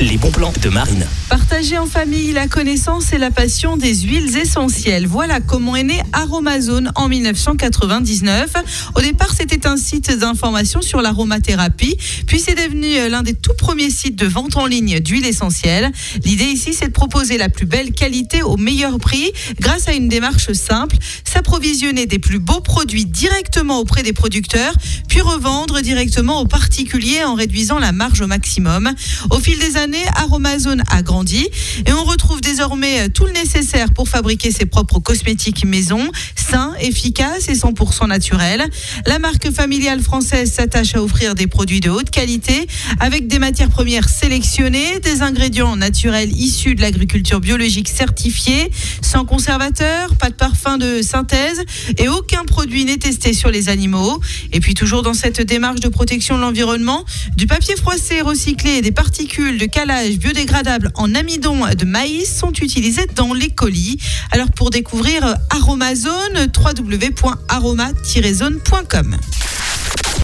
les bons plans de Marine. Partager en famille la connaissance et la passion des huiles essentielles. Voilà comment est né Aromazone en 1999. Au départ, c'était un site d'information sur l'aromathérapie, puis c'est devenu l'un des tout premiers sites de vente en ligne d'huiles essentielles. L'idée ici, c'est de proposer la plus belle qualité au meilleur prix grâce à une démarche simple, s'approvisionner des plus beaux produits directement auprès des producteurs, puis revendre directement aux particuliers en réduisant la marge au maximum. Au fil des années, Aromazone a grandi et on retrouve désormais tout le nécessaire pour fabriquer ses propres cosmétiques maison, sains, efficaces et 100% naturels. La marque familiale française s'attache à offrir des produits de haute qualité avec des matières premières sélectionnées, des ingrédients naturels issus de l'agriculture biologique certifiée, sans conservateur, pas de parfum de synthèse et aucun produit n'est testé sur les animaux. Et puis toujours dans cette démarche de protection de l'environnement, du papier froissé recyclé et des particules de calage biodégradables en amidon de maïs sont utilisées dans les colis. Alors pour découvrir Aromazone, www.aroma-zone.com.